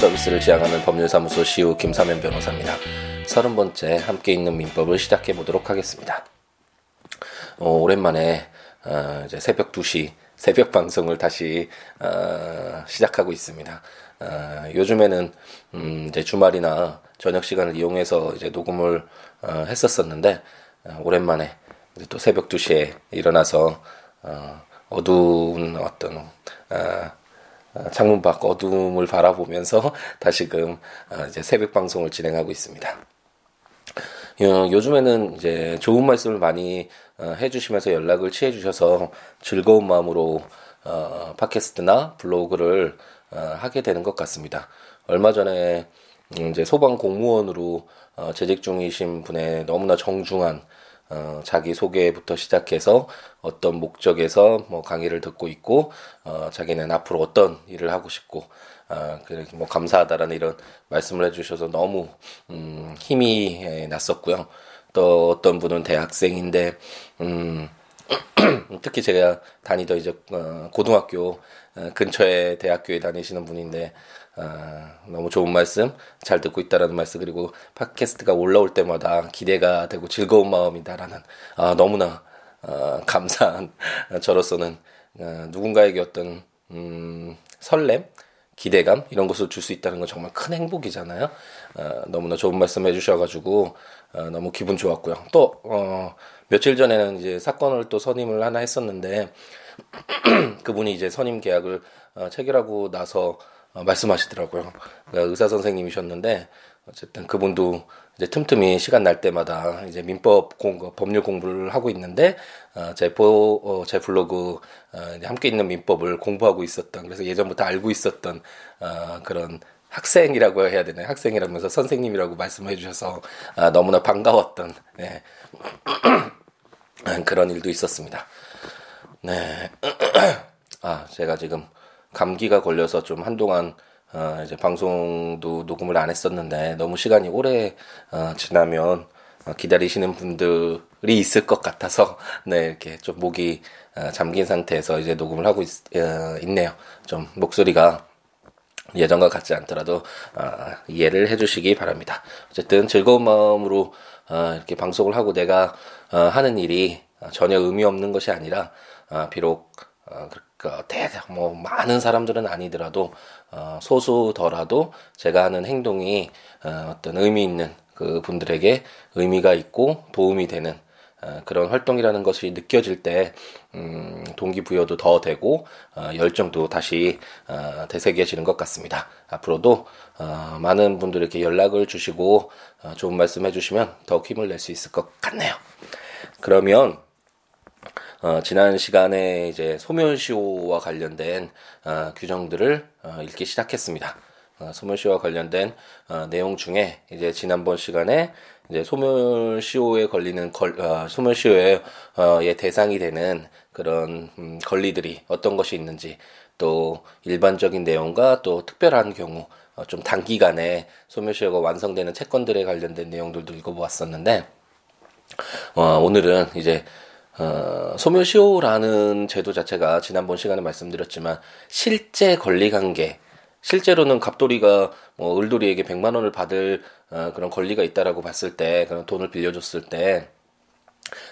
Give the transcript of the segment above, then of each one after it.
서비스를 지향하는 법률사무소 시우 김사면 변호사입니다. 서른 번째 함께 있는 민법을 시작해 보도록 하겠습니다. 어, 오랜만에 어, 이제 새벽 2시 새벽 방송을 다시 어, 시작하고 있습니다. 어, 요즘에는 음, 이제 주말이나 저녁 시간을 이용해서 이제 녹음을 어, 했었었는데 어, 오랜만에 또 새벽 2시에 일어나서 어, 어두운 어떤 어, 어, 창문 밖 어둠을 바라보면서 다시금 어, 이제 새벽 방송을 진행하고 있습니다. 요즘에는 이제 좋은 말씀을 많이 어, 해주시면서 연락을 취해주셔서 즐거운 마음으로 팟캐스트나 블로그를 하게 되는 것 같습니다. 얼마 전에 이제 소방 공무원으로 재직 중이신 분의 너무나 정중한 어, 자기 소개부터 시작해서 어떤 목적에서 뭐 강의를 듣고 있고 어, 자기는 앞으로 어떤 일을 하고 싶고 어, 뭐 감사하다라는 이런 말씀을 해주셔서 너무 음, 힘이 났었고요. 또 어떤 분은 대학생인데 음, 특히 제가 다니던 이제 어, 고등학교 어, 근처에 대학교에 다니시는 분인데 아, 너무 좋은 말씀 잘 듣고 있다라는 말씀 그리고 팟캐스트가 올라올 때마다 기대가 되고 즐거운 마음이다라는 아, 너무나 아, 감사한 저로서는 아, 누군가에게 어떤 음, 설렘 기대감 이런 것을 줄 수 있다는 건 정말 큰 행복이잖아요. 어, 너무나 좋은 말씀 해주셔가지고 어, 너무 기분 좋았고요. 또 어, 며칠 전에는 이제 사건을 또 선임을 하나 했었는데 그분이 이제 선임 계약을 어, 체결하고 나서 어, 말씀하시더라고요. 그러니까 의사 선생님이셨는데 어쨌든 그분도 이제 틈틈이 시간 날 때마다 이제 민법 공 법률 공부를 하고 있는데 어, 제, 보, 어, 제 블로그 어, 함께 있는 민법을 공부하고 있었던 그래서 예전부터 알고 있었던 어, 그런 학생이라고 해야 되나요? 학생이라면서 선생님이라고 말씀해 주셔서 아, 너무나 반가웠던 네. 그런 일도 있었습니다. 네. 아, 제가 지금 감기가 걸려서 좀 한동안 어, 이제 방송도 녹음을 안 했었는데 너무 시간이 오래 어, 지나면 어, 기다리시는 분들이 있을 것 같아서 네 이렇게 좀 목이 어, 잠긴 상태에서 이제 녹음을 하고 있, 어, 있네요. 좀 목소리가 예전과 같지 않더라도 어, 이해를 해주시기 바랍니다. 어쨌든 즐거운 마음으로 어, 이렇게 방송을 하고 내가 어, 하는 일이 전혀 의미 없는 것이 아니라 어, 비록 어, 그 대대 뭐 많은 사람들은 아니더라도 어, 소수더라도 제가 하는 행동이 어, 어떤 의미 있는 그 분들에게 의미가 있고 도움이 되는 어, 그런 활동이라는 것이 느껴질 때 음, 동기부여도 더 되고 어, 열정도 다시 어, 되새겨지는 것 같습니다. 앞으로도 어, 많은 분들에게 연락을 주시고 어, 좋은 말씀 해주시면 더욱 힘을 낼 수 있을 것 같네요. 그러면 어, 지난 시간에 이제 소멸시효와 관련된 어, 규정들을 어, 읽기 시작했습니다. 어, 소멸시효와 관련된 어, 내용 중에 이제 지난번 시간에 이제 소멸시효에 걸리는 걸, 어, 소멸시효의 어, 대상이 되는 그런 음, 권리들이 어떤 것이 있는지 또 일반적인 내용과 또 특별한 경우 어, 좀 단기간에 소멸시효가 완성되는 채권들에 관련된 내용들도 읽어보았었는데 어, 오늘은 이제 어, 소멸시효라는 제도 자체가 지난번 시간에 말씀드렸지만 실제 권리관계 실제로는 갑돌이가 뭐 을돌이에게 100만 원을 받을 어, 그런 권리가 있다라고 봤을 때 그런 돈을 빌려줬을 때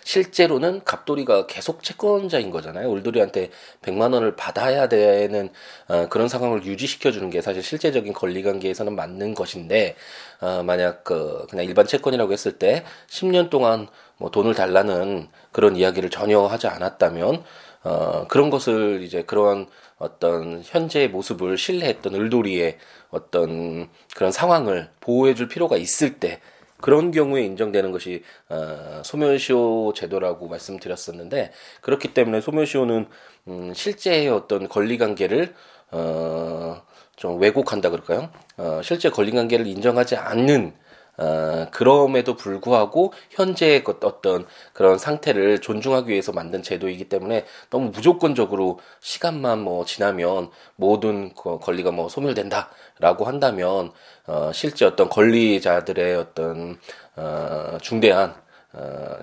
실제로는 갑돌이가 계속 채권자인 거잖아요. 울돌이한테 100만 원을 받아야 되는 어, 그런 상황을 유지시켜 주는 게 사실 실제적인 권리 관계에서는 맞는 것인데 어, 만약 그 그냥 일반 채권이라고 했을 때 10년 동안 뭐 돈을 달라는 그런 이야기를 전혀 하지 않았다면 어, 그런 것을 이제 그러한 어떤 현재의 모습을 신뢰했던 을돌이의 어떤 그런 상황을 보호해 줄 필요가 있을 때 그런 경우에 인정되는 것이 어, 소멸시효 제도라고 말씀드렸었는데 그렇기 때문에 소멸시효는 음, 실제의 어떤 권리관계를 어, 좀 왜곡한다 그럴까요? 어, 실제 권리관계를 인정하지 않는 어, 그럼에도 불구하고 현재의 어떤 그런 상태를 존중하기 위해서 만든 제도이기 때문에 너무 무조건적으로 시간만 뭐 지나면 모든 그 권리가 뭐 소멸된다라고 한다면 어, 실제 어떤 권리자들의 어떤 어, 중대한 어,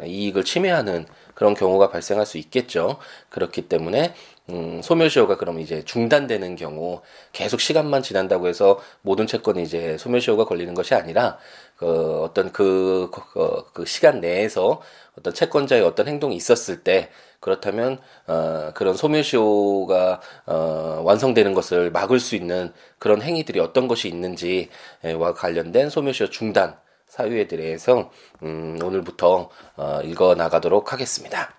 이익을 침해하는 그런 경우가 발생할 수 있겠죠. 그렇기 때문에 음, 소멸시효가 그럼 이제 중단되는 경우 계속 시간만 지난다고 해서 모든 채권이 이제 소멸시효가 걸리는 것이 아니라 그 어떤 그, 그, 그 시간 내에서 어떤 채권자의 어떤 행동이 있었을 때 그렇다면 어, 그런 소멸시효가 어, 완성되는 것을 막을 수 있는 그런 행위들이 어떤 것이 있는지와 관련된 소멸시효 중단 사유에 대해서 음, 오늘부터 어, 읽어 나가도록 하겠습니다.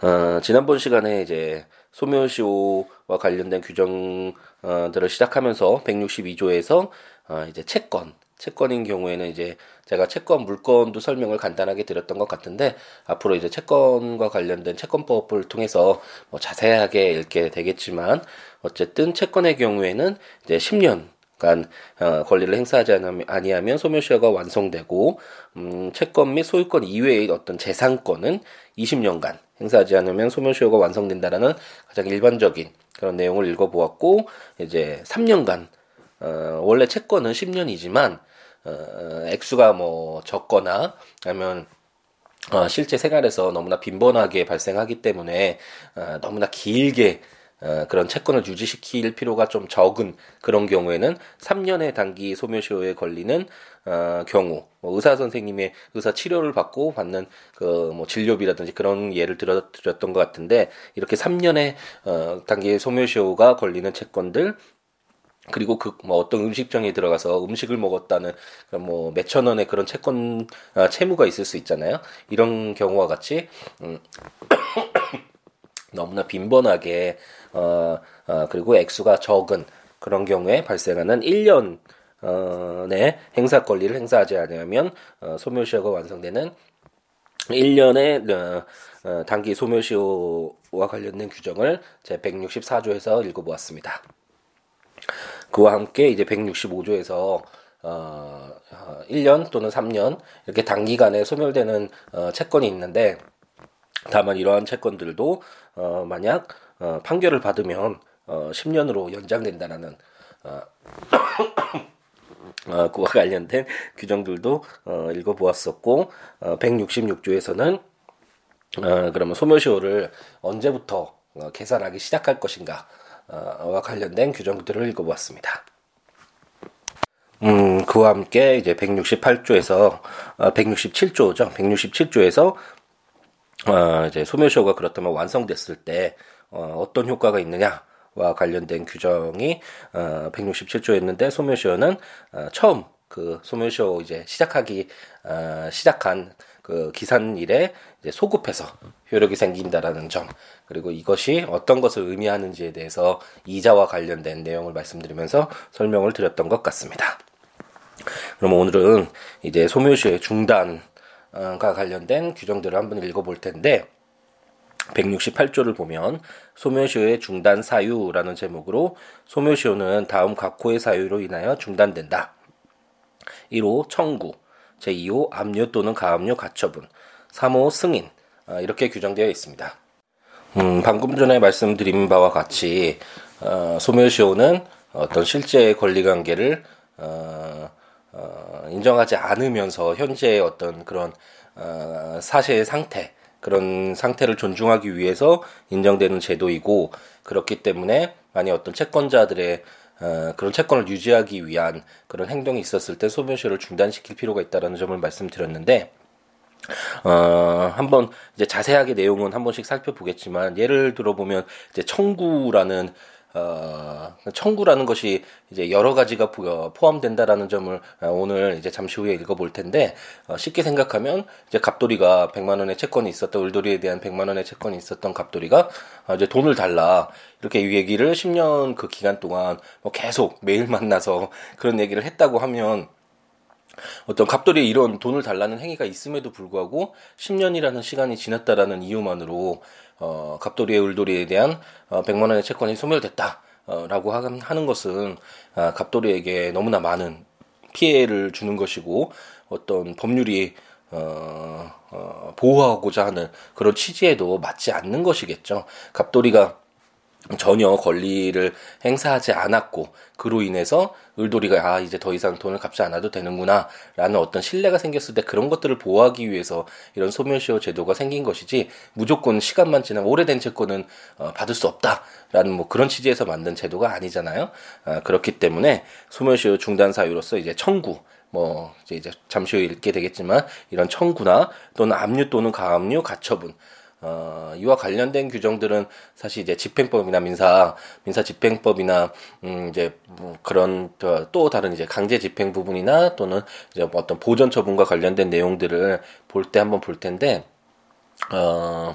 어, 지난번 시간에 이제 소멸시효와 관련된 규정들을 시작하면서 162조에서 어, 이제 채권, 채권인 경우에는 이제 제가 채권 물건도 설명을 간단하게 드렸던 것 같은데 앞으로 이제 채권과 관련된 채권법을 통해서 뭐 자세하게 읽게 되겠지만 어쨌든 채권의 경우에는 이제 10년 간 어, 권리를 행사하지 아니하면 소멸시효가 완성되고 음, 채권 및 소유권 이외의 어떤 재산권은 20년간 행사하지 않으면 소멸시효가 완성된다라는 가장 일반적인 그런 내용을 읽어보았고 이제 3년간 어, 원래 채권은 10년이지만 어, 액수가 뭐 적거나 아니면 어, 실제 생활에서 너무나 빈번하게 발생하기 때문에 어, 너무나 길게 어, 그런 채권을 유지시킬 필요가 좀 적은 그런 경우에는 3년의 단기 소멸시효에 걸리는 어, 경우 뭐 의사 선생님의 의사 치료를 받고 받는 그 뭐 진료비라든지 그런 예를 들어 드렸던 것 같은데 이렇게 3년의 어, 단기 소멸시효가 걸리는 채권들 그리고 그 뭐 어떤 음식점에 들어가서 음식을 먹었다는 뭐 몇천 원의 그런 채권 아, 채무가 있을 수 있잖아요. 이런 경우와 같이 음, 너무나 빈번하게 어, 어, 그리고 액수가 적은 그런 경우에 발생하는 1년 어, 내 행사 권리를 행사하지 않으면 어, 소멸시효가 완성되는 1년의 어, 어, 단기 소멸시효와 관련된 규정을 제 164조에서 읽어보았습니다. 그와 함께 이제 165조에서 어, 1년 어, 또는 3년 이렇게 단기간에 소멸되는 어, 채권이 있는데 다만 이러한 채권들도 어, 만약 어, 판결을 받으면 어, 10년으로 연장된다라는 어, 어, 그와 관련된 규정들도 어, 읽어보았었고 어, 166조에서는 어, 그러면 소멸시효를 언제부터 어, 계산하기 시작할 것인가 와 관련된 규정들을 읽어보았습니다. 음, 그와 함께 이제 168조에서, 어, 167조죠. 167조에서, 어, 이제 소멸시효가 그렇다면 완성됐을 때, 어, 어떤 효과가 있느냐 와 관련된 규정이, 어, 167조였는데, 소멸시효는, 어, 처음 그 소멸시효 이제 시작하기, 어, 시작한 그 기산일에 이제 소급해서 효력이 생긴다라는 점 그리고 이것이 어떤 것을 의미하는지에 대해서 이자와 관련된 내용을 말씀드리면서 설명을 드렸던 것 같습니다. 그럼 오늘은 이제 소멸시효의 중단 과 관련된 규정들을 한번 읽어볼 텐데 168조를 보면 소멸시효의 중단 사유라는 제목으로 소멸시효는 다음 각호의 사유로 인하여 중단된다. 1호 청구, 제2호 압류 또는 가압류 가처분, 3호 승인 아, 이렇게 규정되어 있습니다. 음, 방금 전에 말씀드린 바와 같이 어, 소멸시효는 어떤 실제 권리관계를 어, 어, 인정하지 않으면서 현재의 어떤 그런 어, 사실 상태 그런 상태를 존중하기 위해서 인정되는 제도이고 그렇기 때문에 만약 어떤 채권자들의 어, 그런 채권을 유지하기 위한 그런 행동이 있었을 때 소멸시효를 중단시킬 필요가 있다라는 점을 말씀드렸는데 어, 한번 이제 자세하게 내용은 한 번씩 살펴보겠지만 예를 들어 보면 이제 청구라는 어, 청구라는 것이 이제 여러 가지가 포함된다라는 점을 어, 오늘 이제 잠시 후에 읽어볼 텐데 어, 쉽게 생각하면 이제 갑돌이가 100만 원의 채권이 있었던 울돌이에 대한 100만 원의 채권이 있었던 갑돌이가 어, 이제 돈을 달라. 이렇게 얘기를 10년 그 기간 동안 뭐 계속 매일 만나서 그런 얘기를 했다고 하면 어떤 갑돌이 이런 돈을 달라는 행위가 있음에도 불구하고 10년이라는 시간이 지났다라는 이유만으로 어, 갑돌이의 울돌이에 대한 어, 100만 원의 채권이 소멸됐다. 어, 라고 하는 것은 아, 갑돌이에게 너무나 많은 피해를 주는 것이고 어떤 법률이 어, 어, 보호하고자 하는 그런 취지에도 맞지 않는 것이겠죠. 갑돌이가 전혀 권리를 행사하지 않았고 그로 인해서 을돌이가 아 이제 더 이상 돈을 갚지 않아도 되는구나라는 어떤 신뢰가 생겼을 때 그런 것들을 보호하기 위해서 이런 소멸시효 제도가 생긴 것이지 무조건 시간만 지나면 오래된 채권은 어, 받을 수 없다라는 뭐 그런 취지에서 만든 제도가 아니잖아요. 아, 그렇기 때문에 소멸시효 중단 사유로서 이제 청구 뭐 이제 잠시 후에 읽게 되겠지만 이런 청구나 또는 압류 또는 가압류 가처분 어, 이와 관련된 규정들은 사실 이제 집행법이나 민사 민사 집행법이나 음 이제 뭐 그런 또 다른 이제 강제 집행 부분이나 또는 이제 뭐 어떤 보전 처분과 관련된 내용들을 볼 때 한번 볼 텐데 어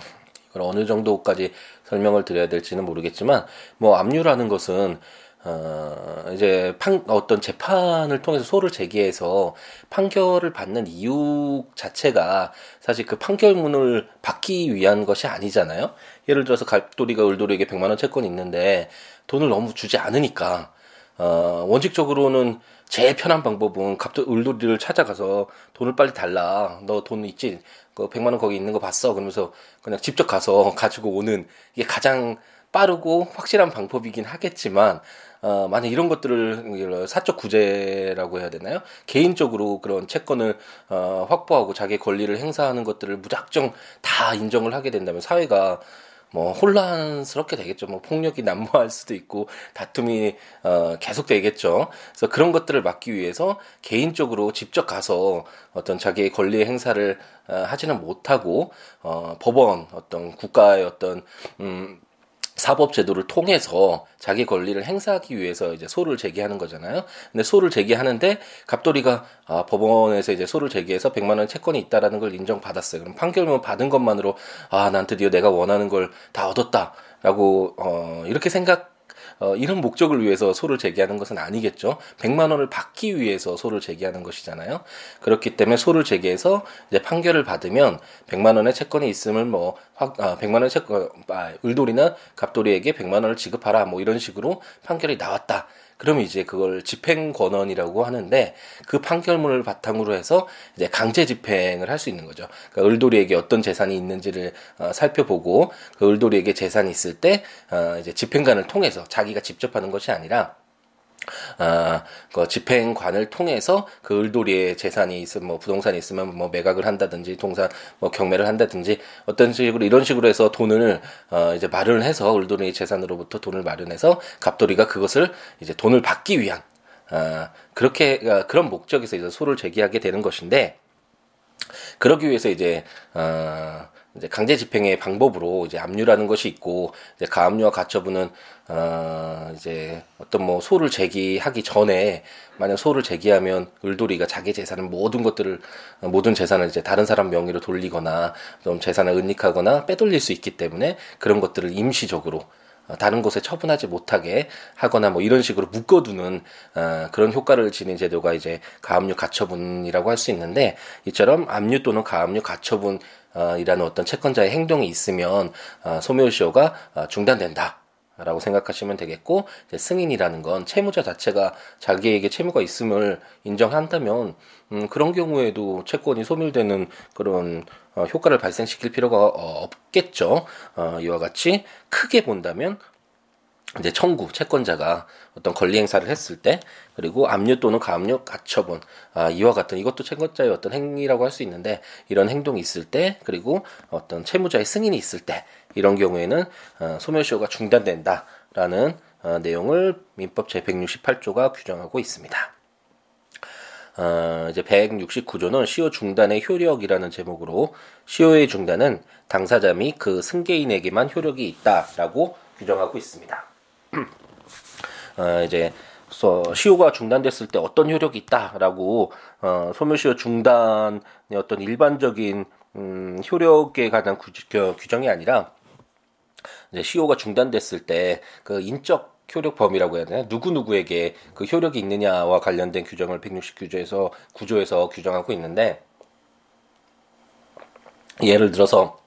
이걸 어느 정도까지 설명을 드려야 될지는 모르겠지만 뭐 압류라는 것은 어, 이제 판, 어떤 재판을 통해서 소를 제기해서 판결을 받는 이유 자체가 사실 그 판결문을 받기 위한 것이 아니잖아요. 예를 들어서 갈돌이가 을돌이에게 100만 원 채권이 있는데 돈을 너무 주지 않으니까 어, 원칙적으로는 제일 편한 방법은 갑돌 을돌이를 찾아가서 돈을 빨리 달라. 너 돈 있지? 그 100만 원 거기 있는 거 봤어. 그러면서 그냥 직접 가서 가지고 오는 이게 가장 빠르고 확실한 방법이긴 하겠지만 어, 만약 이런 것들을 사적 구제라고 해야 되나요? 개인적으로 그런 채권을 어, 확보하고 자기 권리를 행사하는 것들을 무작정 다 인정을 하게 된다면 사회가 뭐 혼란스럽게 되겠죠. 뭐 폭력이 난무할 수도 있고 다툼이 어 계속 되겠죠. 그래서 그런 것들을 막기 위해서 개인적으로 직접 가서 어떤 자기의 권리 행사를 어, 하지는 못하고 어 법원 어떤 국가의 어떤 음 사법 제도를 통해서 자기 권리를 행사하기 위해서 이제 소를 제기하는 거잖아요. 근데 소를 제기하는데 갑돌이가 아, 법원에서 이제 소를 제기해서 100만 원 채권이 있다라는 걸 인정받았어요. 그럼 판결문 받은 것만으로 아, 난 드디어 내가 원하는 걸 다 얻었다라고 어, 이렇게 생각 어, 이런 목적을 위해서 소를 제기하는 것은 아니겠죠. 100만 원을 받기 위해서 소를 제기하는 것이잖아요. 그렇기 때문에 소를 제기해서 이제 판결을 받으면 100만 원의 채권이 있음을 뭐 확, 아, 100만 원의 채권 아, 을돌이나 갑돌이에게 100만 원을 지급하라 뭐 이런 식으로 판결이 나왔다. 그러면 이제 그걸 집행 권한이라고 하는데 그 판결문을 바탕으로 해서 이제 강제 집행을 할 수 있는 거죠. 그러니까 을돌이에게 어떤 재산이 있는지를 어, 살펴보고 그 을돌이에게 재산이 있을 때 어, 이제 집행관을 통해서 자기가 직접 하는 것이 아니라 아, 그 집행관을 통해서 그 을돌이의 재산이 있으면 뭐 부동산이 있으면 뭐 매각을 한다든지 동산 뭐 경매를 한다든지 어떤 식으로 이런 식으로 해서 돈을 어 이제 마련해서 을돌이의 재산으로부터 돈을 마련해서 갑돌이가 그것을 이제 돈을 받기 위한 아 그렇게 아, 그런 목적에서 이제 소를 제기하게 되는 것인데 그러기 위해서 이제 어 이제 강제 집행의 방법으로 이제 압류라는 것이 있고 이제 가압류와 가처분은 어 이제 어떤 뭐 소를 제기하기 전에 만약 소를 제기하면 을돌이가 자기 재산을 모든 것들을 모든 재산을 이제 다른 사람 명의로 돌리거나 좀 재산을 은닉하거나 빼돌릴 수 있기 때문에 그런 것들을 임시적으로 어, 다른 곳에 처분하지 못하게 하거나 뭐 이런 식으로 묶어두는 어, 그런 효과를 지닌 제도가 이제 가압류 가처분이라고 할 수 있는데 이처럼 압류 또는 가압류 가처분 어, 이라는 어떤 채권자의 행동이 있으면 어, 소멸시효가 어, 중단된다. 라고 생각하시면 되겠고 승인이라는 건 채무자 자체가 자기에게 채무가 있음을 인정한다면 음, 그런 경우에도 채권이 소멸되는 그런 어, 효과를 발생시킬 필요가 어, 없겠죠. 어, 이와 같이 크게 본다면 이제 청구 채권자가 어떤 권리 행사를 했을 때 그리고 압류 또는 가압류 가처분 아, 이와 같은 이것도 채권자의 어떤 행위라고 할 수 있는데 이런 행동이 있을 때 그리고 어떤 채무자의 승인이 있을 때 이런 경우에는 어, 소멸시효가 중단된다라는 어, 내용을 민법 제 168조가 규정하고 있습니다. 어, 이제 169조는 시효 중단의 효력이라는 제목으로 시효의 중단은 당사자 및 그 승계인에게만 효력이 있다라고 규정하고 있습니다. 어, 이제 시효가 중단됐을 때 어떤 효력이 있다라고 어, 소멸시효 중단의 어떤 일반적인 음, 효력에 관한 구, 규정이 아니라 이제 시효가 중단됐을 때 그 인적 효력 범위라고 해야 되나 누구 누구에게 그 효력이 있느냐와 관련된 규정을 169조에서 구조에서 규정하고 있는데 예를 들어서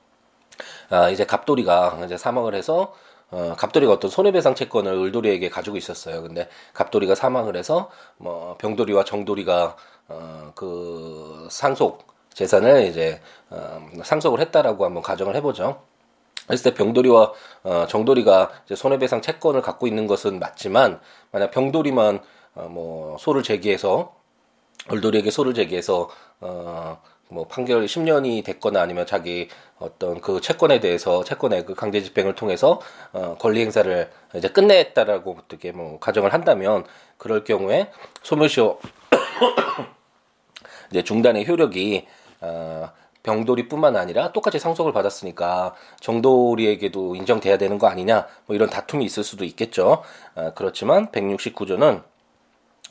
아, 이제 갑돌이가 이제 사망을 해서 어, 갑돌이가 어떤 손해배상 채권을 을돌이에게 가지고 있었어요. 근데 갑돌이가 사망을 해서 뭐 병돌이와 정돌이가 어, 그 상속 재산을 이제 어, 상속을 했다라고 한번 가정을 해보죠. 했을 때 병돌이와 어, 정돌이가 이제 손해배상 채권을 갖고 있는 것은 맞지만 만약 병돌이만 어, 뭐 소를 제기해서 얼돌이에게 소를 제기해서 어, 뭐 판결 10년이 됐거나 아니면 자기 어떤 그 채권에 대해서 채권의 그 강제 집행을 통해서 어, 권리 행사를 이제 끝냈다라고 어떻게 뭐 가정을 한다면 그럴 경우에 소멸시효 이제 중단의 효력이 어, 병돌이뿐만 아니라 똑같이 상속을 받았으니까 정돌이에게도 인정돼야 되는 거 아니냐 뭐 이런 다툼이 있을 수도 있겠죠. 어, 그렇지만 169조는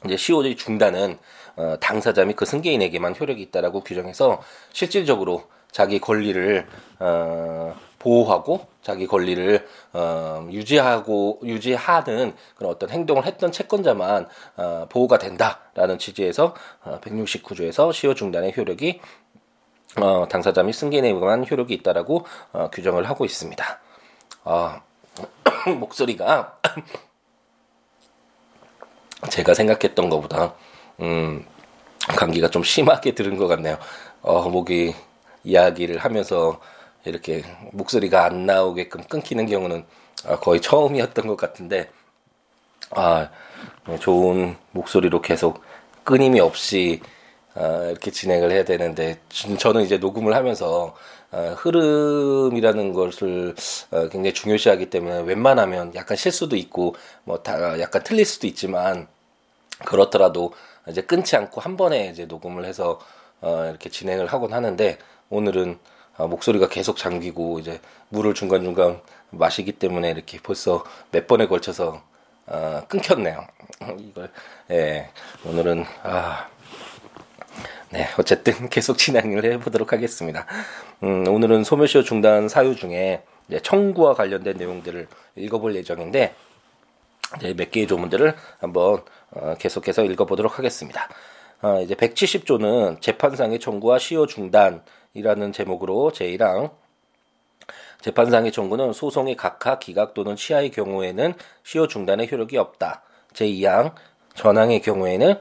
이제 시효의 중단은 어, 당사자 및 그 승계인에게만 효력이 있다라고 규정해서 실질적으로 자기 권리를 어, 보호하고 자기 권리를 어, 유지하고 유지하는 그런 어떤 행동을 했던 채권자만 어, 보호가 된다라는 취지에서 어, 169조에서 시효 중단의 효력이 어, 당사자 및 승계인에게만 효력이 있다라고 어, 규정을 하고 있습니다. 어, 목소리가 제가 생각했던 것보다 음, 감기가 좀 심하게 들은 것 같네요. 어, 목이 이야기를 하면서 이렇게 목소리가 안 나오게끔 끊기는 경우는 아, 거의 처음이었던 것 같은데, 아, 좋은 목소리로 계속 끊임이 없이 아, 이렇게 진행을 해야 되는데, 저는 이제 녹음을 하면서 아, 흐름이라는 것을 아, 굉장히 중요시하기 때문에 웬만하면 약간 실수도 있고, 뭐 다 약간 틀릴 수도 있지만, 그렇더라도 이제 끊지 않고 한 번에 이제 녹음을 해서 어, 이렇게 진행을 하곤 하는데 오늘은 어, 목소리가 계속 잠기고 이제 물을 중간 중간 마시기 때문에 이렇게 벌써 몇 번에 걸쳐서 어, 끊겼네요. 이걸 예 오늘은 아. 네, 어쨌든 계속 진행을 해보도록 하겠습니다. 음, 오늘은 소멸시효 중단 사유 중에 청구와 관련된 내용들을 읽어볼 예정인데, 네, 몇 개의 조문들을 한번 어, 계속해서 읽어보도록 하겠습니다. 어, 이제 170조는 재판상의 청구와 시효 중단이라는 제목으로 제1항 재판상의 청구는 소송의 각하, 기각 또는 취하의 경우에는 시효 중단의 효력이 없다. 제2항 전항의 경우에는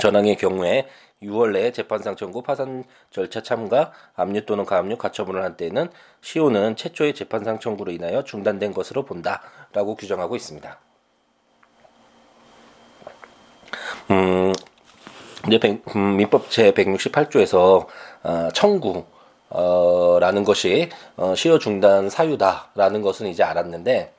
전항의 경우에 6월 내에 재판상 청구 파산 절차 참가 압류 또는 가압류 가처분을 한 때에는 시효는 최초의 재판상 청구로 인하여 중단된 것으로 본다라고 규정하고 있습니다. 음, 이제 음, 민법 제 168조에서 어, 청구 어, 라는 것이 어, 시효 중단 사유다라는 것은 이제 알았는데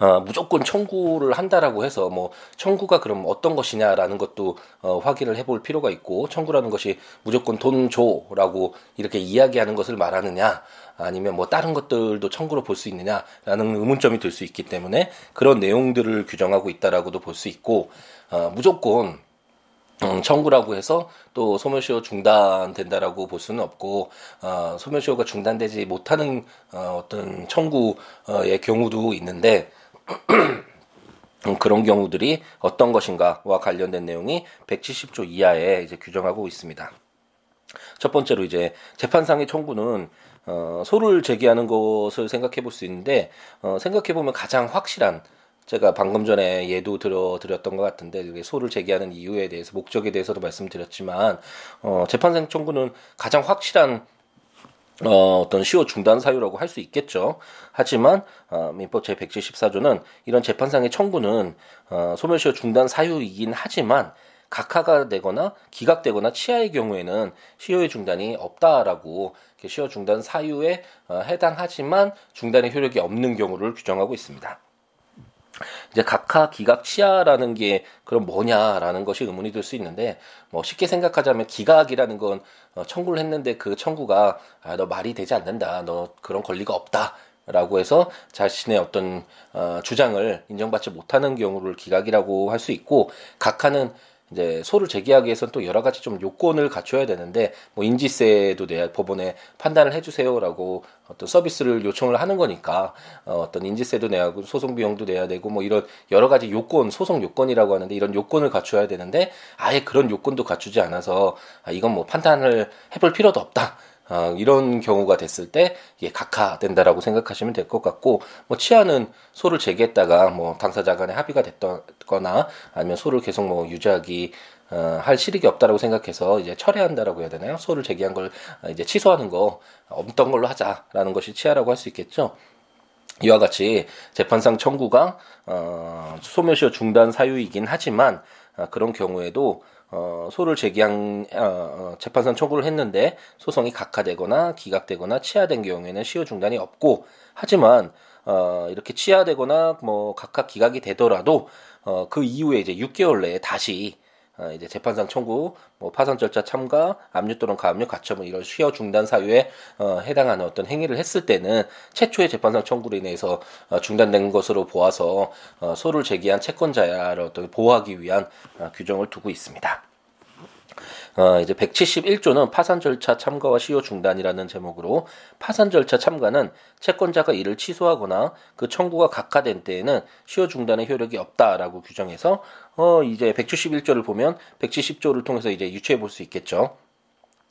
어, 무조건 청구를 한다라고 해서 뭐 청구가 그럼 어떤 것이냐라는 것도 어, 확인을 해볼 필요가 있고 청구라는 것이 무조건 돈 줘라고 이렇게 이야기하는 것을 말하느냐 아니면 뭐 다른 것들도 청구로 볼 수 있느냐라는 의문점이 들 수 있기 때문에 그런 내용들을 규정하고 있다라고도 볼 수 있고 어, 무조건 음, 청구라고 해서 또 소멸시효 중단된다라고 볼 수는 없고 어, 소멸시효가 중단되지 못하는 어, 어떤 청구의 경우도 있는데 음, 그런 경우들이 어떤 것인가와 관련된 내용이 170조 이하에 이제 규정하고 있습니다. 첫 번째로 이제 재판상의 청구는 어, 소를 제기하는 것을 생각해 볼 수 있는데 어, 생각해 보면 가장 확실한 제가 방금 전에 예도 들어 드렸던 것 같은데 소를 제기하는 이유에 대해서 목적에 대해서도 말씀드렸지만 어, 재판상 청구는 가장 확실한 어, 어떤 시효 중단 사유라고 할 수 있겠죠. 하지만 어, 민법 제 174조는 이런 재판상의 청구는 어, 소멸시효 중단 사유이긴 하지만 각하가 되거나 기각되거나 치하의 경우에는 시효의 중단이 없다라고 시효 중단 사유에 어, 해당하지만 중단의 효력이 없는 경우를 규정하고 있습니다. 이제 각하 기각 치하라는 게 그럼 뭐냐라는 것이 의문이 들 수 있는데 뭐 쉽게 생각하자면 기각이라는 건 어, 청구를 했는데 그 청구가 아, 너 말이 되지 않는다. 너 그런 권리가 없다 라고 해서 자신의 어떤 어, 주장을 인정받지 못하는 경우를 기각이라고 할 수 있고 각하는 이제 소를 제기하기 위해서는 또 여러 가지 좀 요건을 갖춰야 되는데 뭐 인지세도 내야 법원에 판단을 해주세요라고 어떤 서비스를 요청을 하는 거니까 어, 어떤 인지세도 내야 하고 소송 비용도 내야 되고 뭐 이런 여러 가지 요건 소송 요건이라고 하는데 이런 요건을 갖춰야 되는데 아예 그런 요건도 갖추지 않아서 아, 이건 뭐 판단을 해볼 필요도 없다. 어, 이런 경우가 됐을 때 이게 각하된다라고 생각하시면 될 것 같고 뭐 치아는 소를 제기했다가 뭐 당사자 간에 합의가 됐거나 아니면 소를 계속 뭐 유지하기 어, 할 실익이 없다라고 생각해서 이제 철회한다라고 해야 되나요? 소를 제기한 걸 이제 취소하는 거 없던 걸로 하자라는 것이 치하라고 할 수 있겠죠. 이와 같이 재판상 청구가 어, 소멸시효 중단 사유이긴 하지만 어, 그런 경우에도 어, 소를 제기한 어, 어, 재판상 청구를 했는데 소송이 각하되거나 기각되거나 치하된 경우에는 시효 중단이 없고 하지만 어, 이렇게 치하되거나 뭐 각각 기각이 되더라도 어, 그 이후에 이제 6개월 내에 다시 어, 이제 재판상 청구, 뭐 파산 절차 참가, 압류 또는 가압류, 가처분 뭐 이런 시효 중단 사유에 어, 해당하는 어떤 행위를 했을 때는 최초의 재판상 청구로 인해서 어, 중단된 것으로 보아서 어, 소를 제기한 채권자야를 어떤 보호하기 위한 어, 규정을 두고 있습니다. 어, 이제 171조는 파산 절차 참가와 시효 중단이라는 제목으로 파산 절차 참가는 채권자가 이를 취소하거나 그 청구가 각하된 때에는 시효 중단의 효력이 없다라고 규정해서 어, 이제 171조를 보면 170조를 통해서 이제 유추해 볼 수 있겠죠.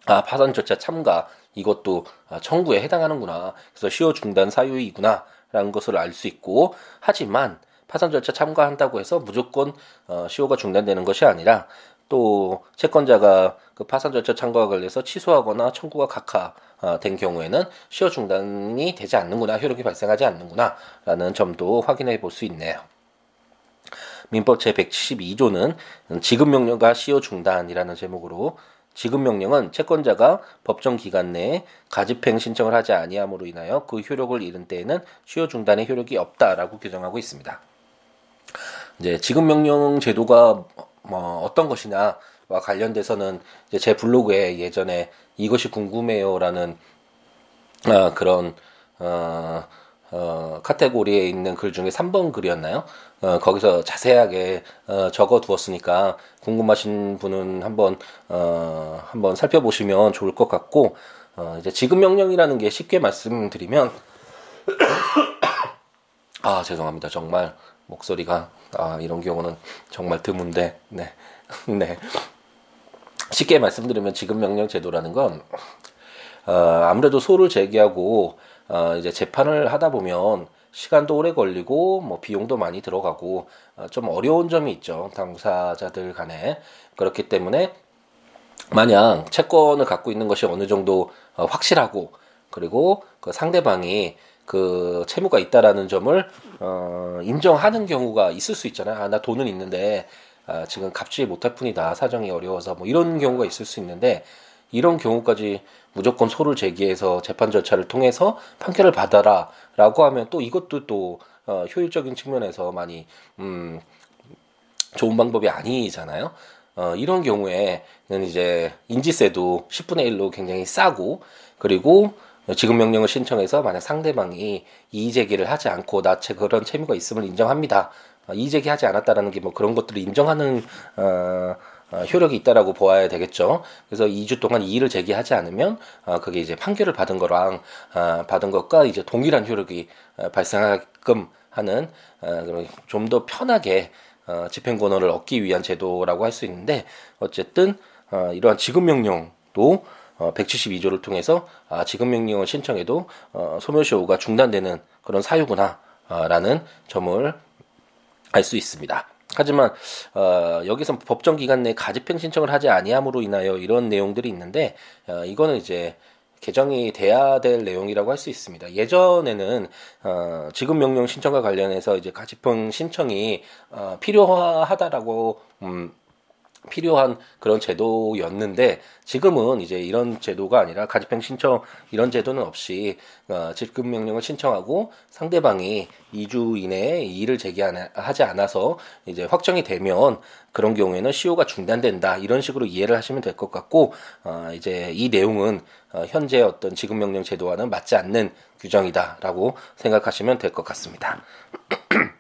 아, 파산 절차 참가 이것도 아, 청구에 해당하는구나. 그래서 시효 중단 사유이구나라는 것을 알 수 있고 하지만 파산 절차 참가한다고 해서 무조건 어, 시효가 중단되는 것이 아니라 또 채권자가 그 파산 절차 참가와 관련해서 취소하거나 청구가 각하된 경우에는 시효 중단이 되지 않는구나, 효력이 발생하지 않는구나라는 점도 확인해 볼 수 있네요. 민법 제 172조는 지급 명령과 시효 중단이라는 제목으로 지급 명령은 채권자가 법정 기간 내에 가집행 신청을 하지 아니함으로 인하여 그 효력을 잃은 때에는 시효 중단의 효력이 없다라고 규정하고 있습니다. 이제 지급 명령 제도가 뭐 어떤 것이냐와 관련돼서는 제 블로그에 예전에 이것이 궁금해요라는 어, 그런 어, 어, 카테고리에 있는 글 중에 3번 글이었나요? 어, 거기서 자세하게 어, 적어 두었으니까 궁금하신 분은 한번 어, 한번 살펴보시면 좋을 것 같고 어, 이제 지급 명령이라는 게 쉽게 말씀드리면 아 죄송합니다 정말 목소리가 아, 이런 경우는 정말 드문데, 네. 네. 쉽게 말씀드리면 지급 명령 제도라는 건, 어, 아무래도 소를 제기하고, 어, 이제 재판을 하다 보면, 시간도 오래 걸리고, 뭐, 비용도 많이 들어가고, 어, 좀 어려운 점이 있죠. 당사자들 간에. 그렇기 때문에, 만약 채권을 갖고 있는 것이 어느 정도 어, 확실하고, 그리고 그 상대방이 그 채무가 있다라는 점을 어, 인정하는 경우가 있을 수 있잖아요. 아, 나 돈은 있는데 아, 지금 갚지 못할 뿐이다. 사정이 어려워서 뭐 이런 경우가 있을 수 있는데 이런 경우까지 무조건 소를 제기해서 재판 절차를 통해서 판결을 받아라라고 하면 또 이것도 또 어, 효율적인 측면에서 많이 음, 좋은 방법이 아니잖아요. 어, 이런 경우에는 이제 인지세도 10분의 1로 굉장히 싸고 그리고 지급 명령을 신청해서 만약 상대방이 이의 제기를 하지 않고 나체 그런 채무가 있음을 인정합니다. 어, 이의 제기하지 않았다라는 게 뭐 그런 것들을 인정하는 어, 어, 효력이 있다라고 보아야 되겠죠. 그래서 2주 동안 이의를 제기하지 않으면 어, 그게 이제 판결을 받은 거랑 어, 받은 것과 이제 동일한 효력이 어, 발생하게끔 하는 어, 좀 더 편하게 어, 집행 권한을 얻기 위한 제도라고 할 수 있는데 어쨌든 어, 이러한 지급 명령도 어, 172조를 통해서 아, 지급 명령을 신청해도 어, 소멸시효가 중단되는 그런 사유구나라는 점을 알 수 있습니다. 하지만 어, 여기서 법정 기간 내에 가집행 신청을 하지 아니함으로 인하여 이런 내용들이 있는데 어, 이거는 이제 개정이 돼야 될 내용이라고 할 수 있습니다. 예전에는 어, 지급 명령 신청과 관련해서 이제 가집행 신청이 어, 필요하다라고 음, 필요한 그런 제도였는데 지금은 이제 이런 제도가 아니라 가집행 신청 이런 제도는 없이 어, 지급 명령을 신청하고 상대방이 2주 이내에 이의를 제기하지 않아서 이제 확정이 되면 그런 경우에는 시효가 중단된다 이런 식으로 이해를 하시면 될 것 같고 어, 이제 이 내용은 어, 현재 어떤 지급 명령 제도와는 맞지 않는 규정이다라고 생각하시면 될 것 같습니다.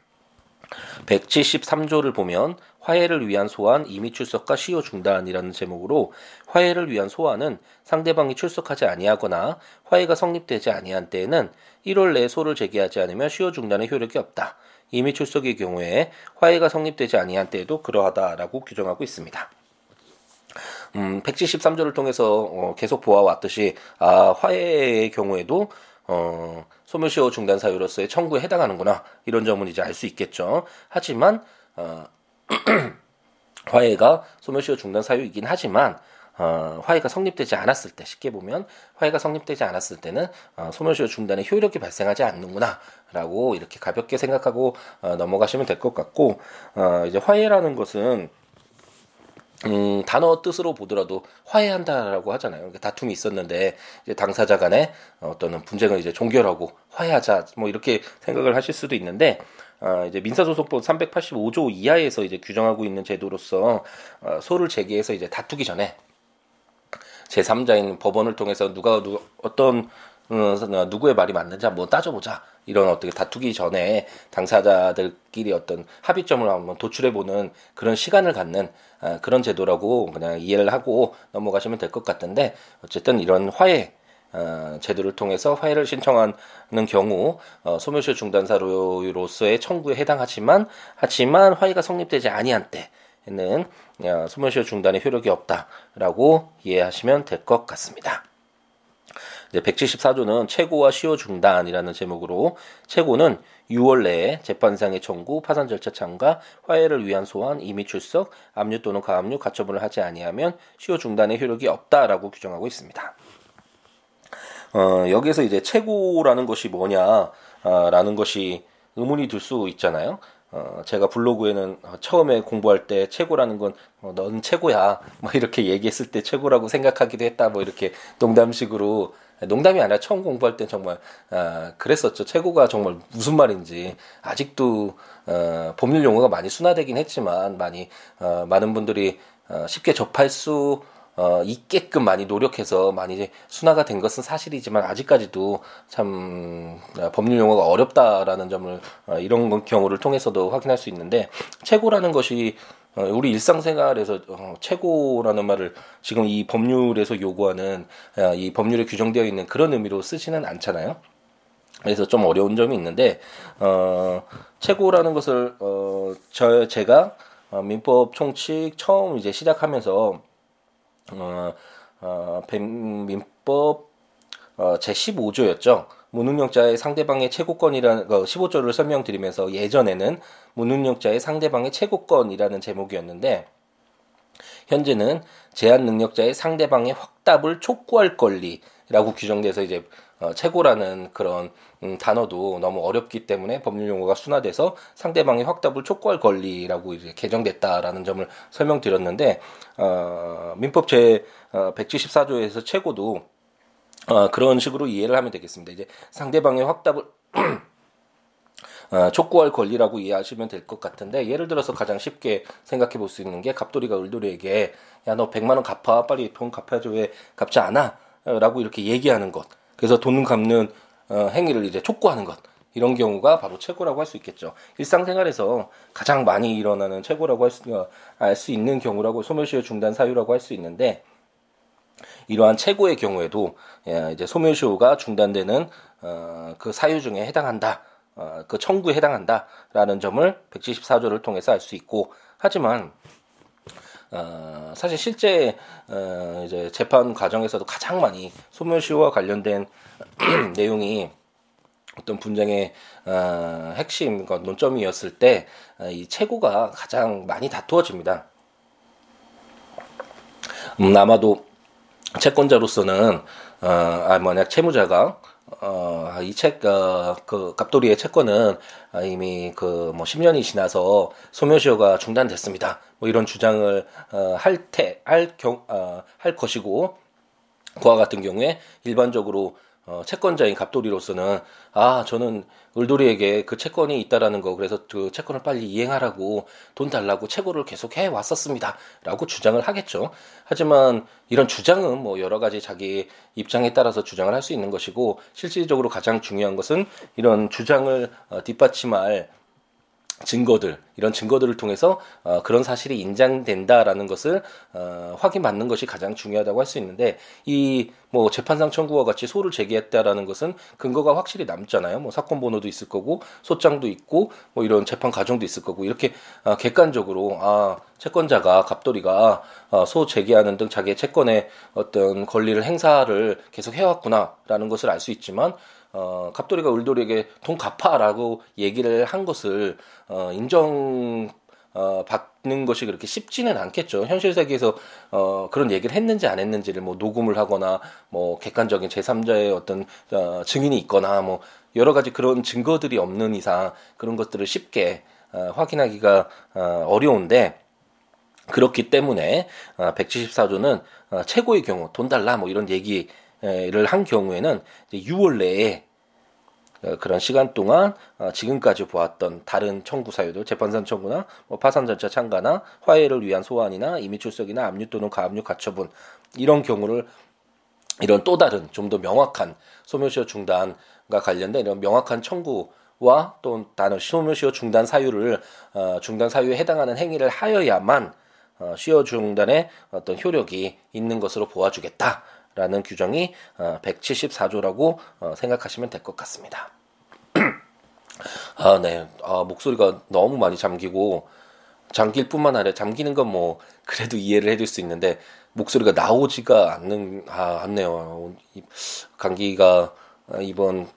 173조를 보면 화해를 위한 소환, 이미 출석과 시효 중단이라는 제목으로 화해를 위한 소환은 상대방이 출석하지 아니하거나 화해가 성립되지 아니한 때에는 1월 내에 소를 제기하지 않으면 시효 중단의 효력이 없다. 이미 출석의 경우에 화해가 성립되지 아니한 때에도 그러하다라고 규정하고 있습니다. 음, 173조를 통해서 어, 계속 보아왔듯이 아, 화해의 경우에도 어, 소멸시효 중단 사유로서의 청구에 해당하는구나 이런 점은 이제 알 수 있겠죠. 하지만 어, 화해가 소멸시효 중단 사유이긴 하지만 어, 화해가 성립되지 않았을 때 쉽게 보면 화해가 성립되지 않았을 때는 어, 소멸시효 중단의 효력이 발생하지 않는구나라고 이렇게 가볍게 생각하고 어, 넘어가시면 될 것 같고 어, 이제 화해라는 것은 음, 단어 뜻으로 보더라도 화해한다라고 하잖아요. 그러니까 다툼이 있었는데 이제 당사자 간에 어떤 분쟁을 이제 종결하고 화해하자 뭐 이렇게 생각을 하실 수도 있는데 어, 이제 민사소송법 385조 이하에서 이제 규정하고 있는 제도로서 어, 소를 제기해서 이제 다투기 전에 제3자인 법원을 통해서 누가 누 어떤 어, 누구의 말이 맞는지 한번 따져보자. 이런 어떻게 다투기 전에 당사자들끼리 어떤 합의점을 한번 도출해보는 그런 시간을 갖는 어, 그런 제도라고 그냥 이해를 하고 넘어가시면 될 것 같은데 어쨌든 이런 화해 어, 제도를 통해서 화해를 신청하는 경우 어, 소멸시효 중단 사유로서의 청구에 해당하지만 하지만 화해가 성립되지 아니한 때에는 어, 소멸시효 중단의 효력이 없다라고 이해하시면 될 것 같습니다. 이제 174조는 최고와 시효 중단이라는 제목으로 최고는 6월 내에 재판상의 청구, 파산 절차 참가, 화해를 위한 소환, 이미 출석, 압류 또는 가압류, 가처분을 하지 아니하면 시효 중단의 효력이 없다라고 규정하고 있습니다. 어, 여기에서 이제 최고라는 것이 뭐냐라는 어, 것이 의문이 들 수 있잖아요. 어, 제가 블로그에는 처음에 공부할 때 최고라는 건, 어, 넌 최고야. 뭐 이렇게 얘기했을 때 최고라고 생각하기도 했다. 뭐 이렇게 농담식으로 농담이 아니라 처음 공부할 때 정말 아, 그랬었죠. 최고가 정말 무슨 말인지 아직도 어, 법률 용어가 많이 순화되긴 했지만 많이 어, 많은 분들이 어, 쉽게 접할 수 어, 있게끔 많이 노력해서 많이 순화가 된 것은 사실이지만 아직까지도 참 어, 법률 용어가 어렵다라는 점을 어, 이런 경우를 통해서도 확인할 수 있는데 최고라는 것이 어, 우리 일상생활에서 어, 최고라는 말을 지금 이 법률에서 요구하는 어, 이 법률에 규정되어 있는 그런 의미로 쓰지는 않잖아요. 그래서 좀 어려운 점이 있는데 어, 최고라는 것을 어, 저 제가 어, 민법 총칙 처음 이제 시작하면서 어, 어, 민법 어, 제 15조였죠. 무능력자의 상대방의 최고권이라는 그 15조를 설명드리면서 예전에는 무능력자의 상대방의 최고권이라는 제목이었는데 현재는 제한 능력자의 상대방의 확답을 촉구할 권리라고 규정돼서 이제 어, 최고라는 그런 음, 단어도 너무 어렵기 때문에 법률 용어가 순화돼서 상대방의 확답을 촉구할 권리라고 이제 개정됐다라는 점을 설명드렸는데 어, 민법 제 어, 174조에서 최고도 어, 그런 식으로 이해를 하면 되겠습니다. 이제 상대방의 확답을 어, 촉구할 권리라고 이해하시면 될 것 같은데 예를 들어서 가장 쉽게 생각해 볼 수 있는 게 갑돌이가 을돌이에게 야 너 100만 원 갚아 빨리 돈 갚아야지 왜 갚지 않아? 라고 이렇게 얘기하는 것 그래서 돈 갚는 어, 행위를 이제 촉구하는 것 이런 경우가 바로 최고라고 할 수 있겠죠. 일상생활에서 가장 많이 일어나는 최고라고 할 수, 알수 있는 경우라고 소멸시효 중단 사유라고 할 수 있는데 이러한 최고의 경우에도 예, 이제 소멸시효가 중단되는 어, 그 사유 중에 해당한다. 어, 그 청구에 해당한다라는 점을 174조를 통해서 알 수 있고 하지만 어, 사실 실제 어, 이제 재판 과정에서도 가장 많이 소멸시효와 관련된 내용이 어떤 분쟁의 어, 핵심 그 논점이었을 때이 어, 최고가 가장 많이 다투어집니다. 음, 아마도 채권자로서는 어, 아, 만약 채무자가 어, 이 책, 어, 그, 갑돌이의 채권은 이미 그, 뭐, 10년이 지나서 소멸시효가 중단됐습니다. 뭐, 이런 주장을, 어, 할 테, 할 경, 어, 할 것이고, 그와 같은 경우에 일반적으로 어, 채권자인 갑돌이로서는 아 저는 을돌이에게 그 채권이 있다라는 거 그래서 그 채권을 빨리 이행하라고 돈 달라고 채고를 계속 해 왔었습니다라고 주장을 하겠죠. 하지만 이런 주장은 뭐 여러 가지 자기 입장에 따라서 주장을 할 수 있는 것이고 실질적으로 가장 중요한 것은 이런 주장을 어, 뒷받침할 증거들 이런 증거들을 통해서 어, 그런 사실이 인정된다라는 것을 어, 확인받는 것이 가장 중요하다고 할 수 있는데 이 뭐 재판상 청구와 같이 소를 제기했다라는 것은 근거가 확실히 남잖아요. 뭐 사건 번호도 있을 거고 소장도 있고 뭐 이런 재판 과정도 있을 거고 이렇게 어, 객관적으로 아 채권자가 갑돌이가 어, 소 제기하는 등 자기의 채권의 어떤 권리를 행사를 계속 해왔구나라는 것을 알 수 있지만 어, 갑돌이가 울돌이에게 돈 갚아라고 얘기를 한 것을 어, 인정 어, 받는 것이 그렇게 쉽지는 않겠죠. 현실 세계에서 어, 그런 얘기를 했는지 안 했는지를 뭐 녹음을 하거나 뭐 객관적인 제3자의 어떤 어, 증인이 있거나 뭐 여러 가지 그런 증거들이 없는 이상 그런 것들을 쉽게 어, 확인하기가 어, 어려운데 그렇기 때문에 어, 174조는 어, 최고의 경우 돈 달라 뭐 이런 얘기 를 한 경우에는 6월 내에 어, 그런 시간 동안 어, 지금까지 보았던 다른 청구 사유들 재판상 청구나 뭐 파산 절차 참가나 화해를 위한 소환이나 임의 출석이나 압류 또는 가압류 가처분 이런 경우를 이런 또 다른 좀 더 명확한 소멸시효 중단과 관련된 이런 명확한 청구와 또 다른 소멸시효 중단 사유를 어, 중단 사유에 해당하는 행위를 하여야만 어, 시효 중단의 어떤 효력이 있는 것으로 보아주겠다. 라는 규정이 174조라고 어, 어, 생각하시면 될 것 같습니다. 아, 네. 아, 목소리가 너무 많이 잠기고, 잠길 뿐만 아니라 잠기는 건 뭐, 그래도 이해를 해줄 수 있는데, 목소리가 나오지가 않는, 아, 않네요. 감기가 이번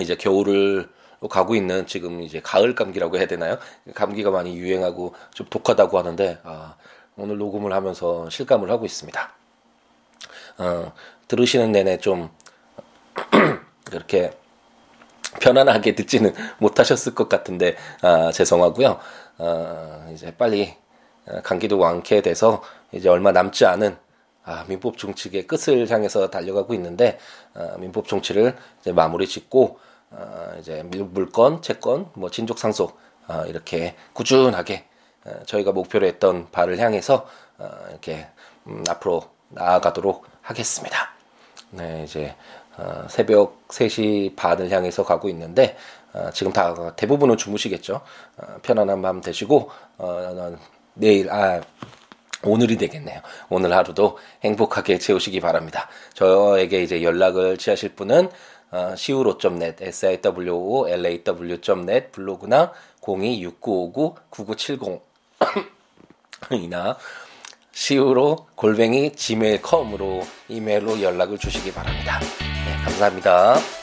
이제 겨울을 가고 있는 지금 이제 가을 감기라고 해야 되나요? 감기가 많이 유행하고 좀 독하다고 하는데, 아, 오늘 녹음을 하면서 실감을 하고 있습니다. 어, 들으시는 내내 좀 그렇게 편안하게 듣지는 못하셨을 것 같은데 아, 죄송하고요. 어, 이제 빨리 어, 감기도 완쾌돼서 이제 얼마 남지 않은 아, 민법 정치의 끝을 향해서 달려가고 있는데 아, 민법 정치를 이제 마무리 짓고 아, 이제 물건, 채권, 뭐 친족 상속 아, 이렇게 꾸준하게 아, 저희가 목표로 했던 바를 향해서 아, 이렇게 음, 앞으로 나아가도록 하겠습니다. 네, 이제 어, 새벽 3시 반을 향해서 가고 있는데 어, 지금 다 대부분은 주무시겠죠. 어, 편안한 밤 되시고 어, 내일 아 오늘이 되겠네요. 오늘 하루도 행복하게 채우시기 바랍니다. 저에게 이제 연락을 취하실 분은 어, siwo.net, siwo.law.net 블로그나 026959-9970 이나 시우로 골뱅이 gmail.com으로 이메일로 연락을 주시기 바랍니다. 네, 감사합니다.